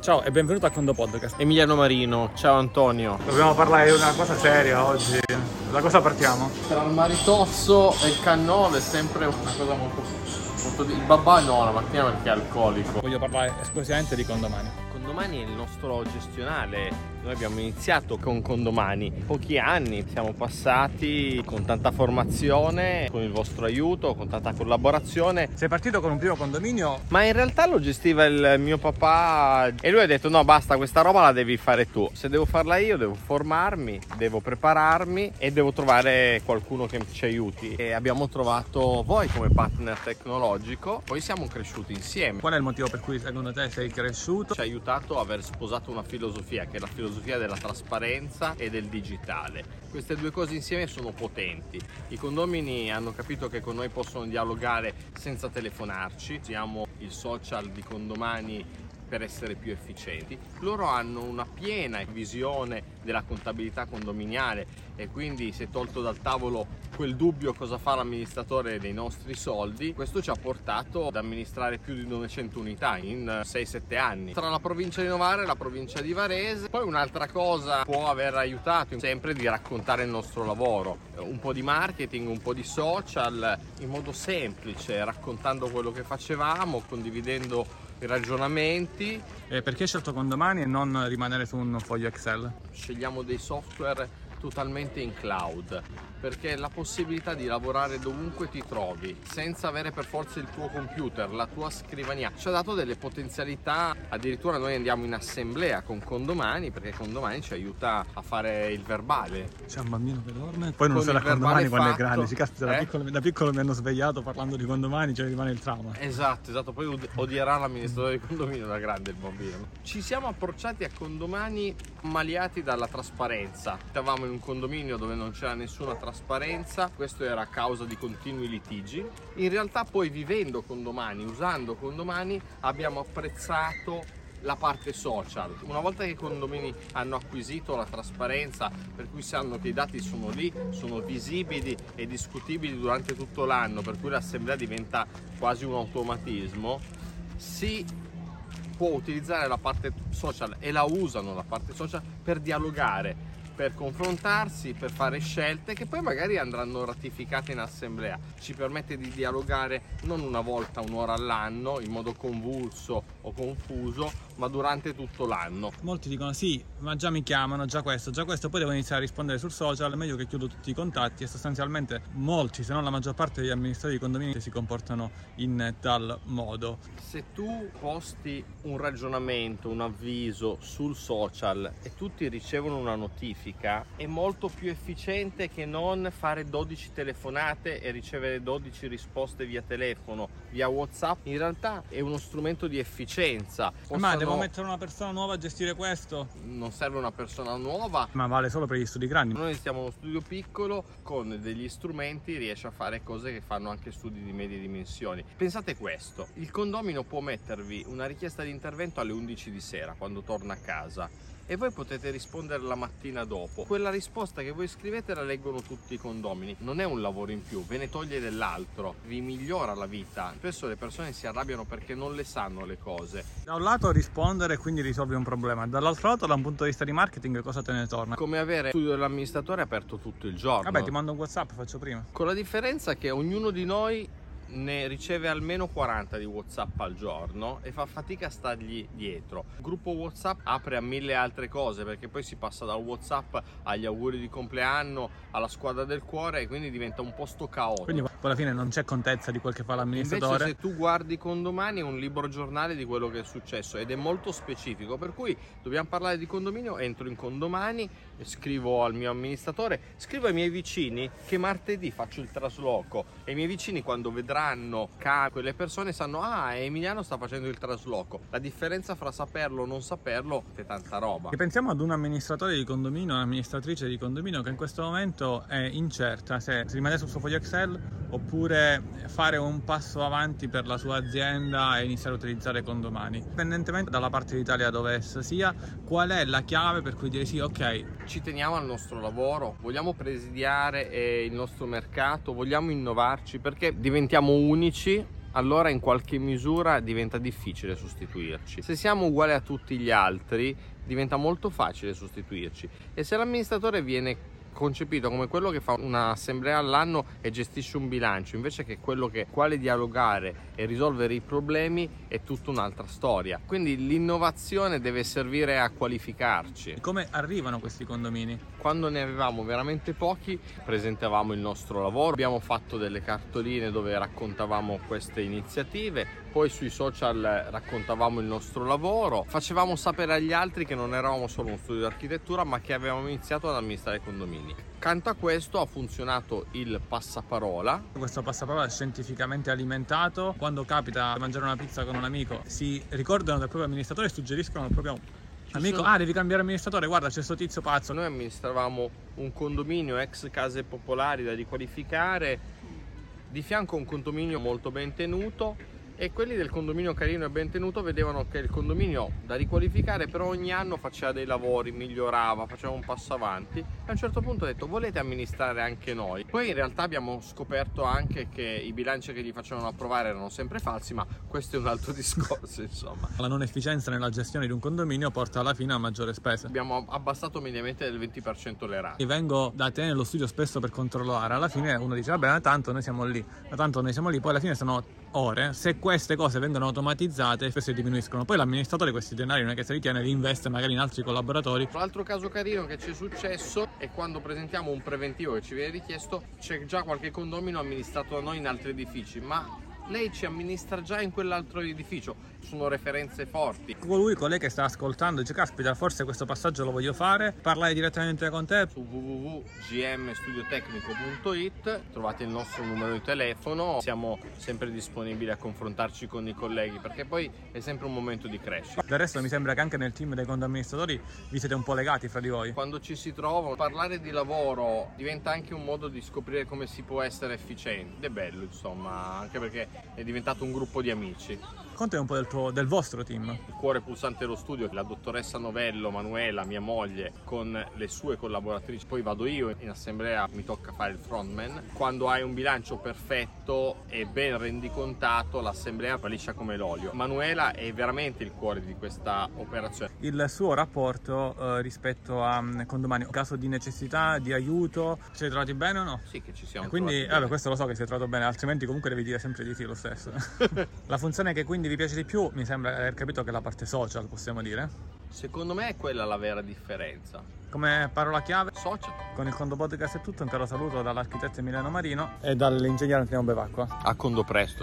Ciao e benvenuto a Condo Podcast. Emiliano Marino, ciao Antonio. Dobbiamo parlare di una cosa seria oggi. Da cosa partiamo? Tra il maritozzo e il cannolo è sempre una cosa molto... molto di... Il babà no, la mattina perché è alcolico. Voglio parlare esclusivamente di condomani. Condomani è il nostro gestionale. Noi abbiamo iniziato con Condomani pochi anni, siamo passati con tanta formazione, con il vostro aiuto, con tanta collaborazione. Sei partito con un primo condominio? Ma in realtà lo gestiva il mio papà e lui ha detto no basta questa roba la devi fare tu. Se devo farla io devo formarmi, devo prepararmi e devo trovare qualcuno che ci aiuti. E abbiamo trovato voi come partner tecnologico, poi siamo cresciuti insieme. Qual è il motivo per cui secondo te sei cresciuto? Ci ha aiutato a aver sposato una filosofia che è la filosofia della trasparenza e del digitale. Queste due cose insieme sono potenti. I condomini hanno capito che con noi possono dialogare senza telefonarci, usiamo il social di condomani per essere più efficienti. Loro hanno una piena visione della contabilità condominiale e quindi si è tolto dal tavolo quel dubbio cosa fa l'amministratore dei nostri soldi. Questo ci ha portato ad amministrare più di 900 unità in 6-7 anni tra la provincia di Novara e la provincia di Varese. Poi un'altra cosa può aver aiutato sempre di raccontare il nostro lavoro, un po' di marketing, un po' di social in modo semplice, raccontando quello che facevamo, condividendo i ragionamenti. E perché hai scelto condomani e non rimanere su un foglio Excel? Scegliamo dei software totalmente in cloud perché la possibilità di lavorare dovunque ti trovi senza avere per forza il tuo computer, la tua scrivania ci ha dato delle potenzialità. Addirittura noi andiamo in assemblea con Condomani perché Condomani ci aiuta a fare il verbale. C'è un bambino che dorme. Poi non sarà Condomani quando è grande si caspita eh? da, piccolo, da, piccolo, mi hanno svegliato parlando di Condomani cioè rimane il trauma. Esatto esatto poi odierà l'amministratore di condominio da grande il bambino. Ci siamo approcciati a Condomani maliati dalla trasparenza. Eravamo in un condominio dove non c'era nessuna trasparenza, questo era a causa di continui litigi. In realtà poi vivendo condomani, usando condomani, abbiamo apprezzato la parte social. Una volta che i condomini hanno acquisito la trasparenza, per cui sanno che i dati sono lì, sono visibili e discutibili durante tutto l'anno, per cui l'assemblea diventa quasi un automatismo, si può utilizzare la parte social e la usano la parte social per dialogare per confrontarsi, per fare scelte che poi magari andranno ratificate in assemblea. Ci permette di dialogare non una volta, un'ora all'anno in modo convulso o confuso, ma durante tutto l'anno. Molti dicono sì, ma già mi chiamano, già questo, già questo, poi devo iniziare a rispondere sul social, meglio che chiudo tutti i contatti e sostanzialmente molti, se non la maggior parte degli amministratori di condomini si comportano in tal modo. Se tu posti un ragionamento, un avviso sul social e tutti ricevono una notifica, pratica è molto più efficiente che non fare 12 telefonate e ricevere 12 risposte via telefono, via WhatsApp. In realtà è uno strumento di efficienza. Possono... Ma devo mettere una persona nuova a gestire questo? Non serve una persona nuova. Ma vale solo per gli studi grandi. Noi stiamo uno studio piccolo con degli strumenti riesce a fare cose che fanno anche studi di medie dimensioni. Pensate questo, il condomino può mettervi una richiesta di intervento alle 11 di sera quando torna a casa e voi potete rispondere la mattina dopo. Quella risposta che voi scrivete la leggono tutti i condomini. Non è un lavoro in più, ve ne toglie dell'altro, vi migliora la vita. Spesso le persone si arrabbiano perché non le sanno le cose. Da un lato rispondere quindi risolvi un problema, dall'altro lato da un punto di vista di marketing cosa te ne torna? Come avere studio dell'amministratore aperto tutto il giorno. Vabbè ti mando un whatsapp, faccio prima. Con la differenza che ognuno di noi ne riceve almeno 40 di whatsapp al giorno e fa fatica a stargli dietro. Il gruppo whatsapp apre a mille altre cose perché poi si passa dal whatsapp agli auguri di compleanno alla squadra del cuore e quindi diventa un posto caotico. Quindi alla fine non c'è contezza di quel che fa l'amministratore? invece se tu guardi condomani è un libro giornale di quello che è successo ed è molto specifico per cui dobbiamo parlare di condominio entro in condomani scrivo al mio amministratore scrivo ai miei vicini che martedì faccio il trasloco e i miei vicini quando vedranno vedranno quelle persone sanno ah Emiliano sta facendo il trasloco la differenza fra saperlo o non saperlo è tanta roba. E pensiamo ad un amministratore di condominio un'amministratrice di condominio che in questo momento è incerta se rimanere sul suo foglio Excel oppure fare un passo avanti per la sua azienda e iniziare a utilizzare condomani. Indipendentemente dalla parte d'Italia dove essa sia qual è la chiave per cui dire sì ok ci teniamo al nostro lavoro vogliamo presidiare il nostro mercato vogliamo innovarci perché diventiamo unici allora in qualche misura diventa difficile sostituirci. Se siamo uguali a tutti gli altri, diventa molto facile sostituirci. E se l'amministratore viene concepito come quello che fa un'assemblea all'anno e gestisce un bilancio, invece che quello che quale dialogare e risolvere i problemi è tutta un'altra storia. Quindi l'innovazione deve servire a qualificarci. Come arrivano questi condomini? Quando ne avevamo veramente pochi, presentavamo il nostro lavoro, abbiamo fatto delle cartoline dove raccontavamo queste iniziative, poi sui social raccontavamo il nostro lavoro, facevamo sapere agli altri che non eravamo solo uno studio di architettura, ma che avevamo iniziato ad amministrare condomini. Accanto a questo ha funzionato il passaparola. Questo passaparola è scientificamente alimentato. Quando capita di mangiare una pizza con un amico, si ricordano del proprio amministratore e suggeriscono al proprio amico. Ah, devi cambiare amministratore. Guarda, c'è questo tizio pazzo. Noi amministravamo un condominio ex case popolari da riqualificare. Di fianco un condominio molto ben tenuto e quelli del condominio carino e ben tenuto vedevano che il condominio da riqualificare però ogni anno faceva dei lavori, migliorava, faceva un passo avanti e a un certo punto ha detto volete amministrare anche noi? Poi in realtà abbiamo scoperto anche che i bilanci che gli facevano approvare erano sempre falsi ma questo è un altro discorso insomma. La non efficienza nella gestione di un condominio porta alla fine a maggiore spesa. Abbiamo abbassato mediamente del 20% le rate. Vengo da te nello studio spesso per controllare, alla fine uno dice vabbè tanto noi siamo lì, tanto noi siamo lì, poi alla fine sono ore, se queste cose vengono automatizzate, spesso diminuiscono. Poi l'amministratore questi denari non è che se li tiene, li investe magari in altri collaboratori. Un altro caso carino che ci è successo è quando presentiamo un preventivo che ci viene richiesto, c'è già qualche condomino amministrato da noi in altri edifici, ma lei ci amministra già in quell'altro edificio, sono referenze forti. Colui, colei che sta ascoltando dice caspita forse questo passaggio lo voglio fare, parlare direttamente con te. Su www.gmstudiotecnico.it trovate il nostro numero di telefono, siamo sempre disponibili a confrontarci con i colleghi perché poi è sempre un momento di crescita. Del resto mi sembra che anche nel team dei condoamministratori vi siete un po' legati fra di voi. Quando ci si trova, parlare di lavoro diventa anche un modo di scoprire come si può essere efficienti. È bello insomma, anche perché è diventato un gruppo di amici. Conta un po' del, tuo, del vostro team. Il cuore pulsante dello studio, la dottoressa Novello, Manuela, mia moglie, con le sue collaboratrici. Poi vado io in assemblea, mi tocca fare il frontman. Quando hai un bilancio perfetto e ben rendicontato, l'assemblea va liscia come l'olio. Manuela è veramente il cuore di questa operazione. Il suo rapporto eh, rispetto a um, condomani, in caso di necessità, di aiuto, ci siete trovati bene o no? Sì, che ci siamo. E quindi, vabbè, questo lo so che si è trovato bene, altrimenti comunque devi dire sempre di sì lo stesso. la funzione che quindi vi piace di più, mi sembra aver capito che è la parte social, possiamo dire? Secondo me è quella la vera differenza. Come parola chiave? Social. Con il Condo Podcast è tutto, un caro saluto dall'architetto Emiliano Marino e dall'ingegnere Antonio Bevacqua. A Condo presto.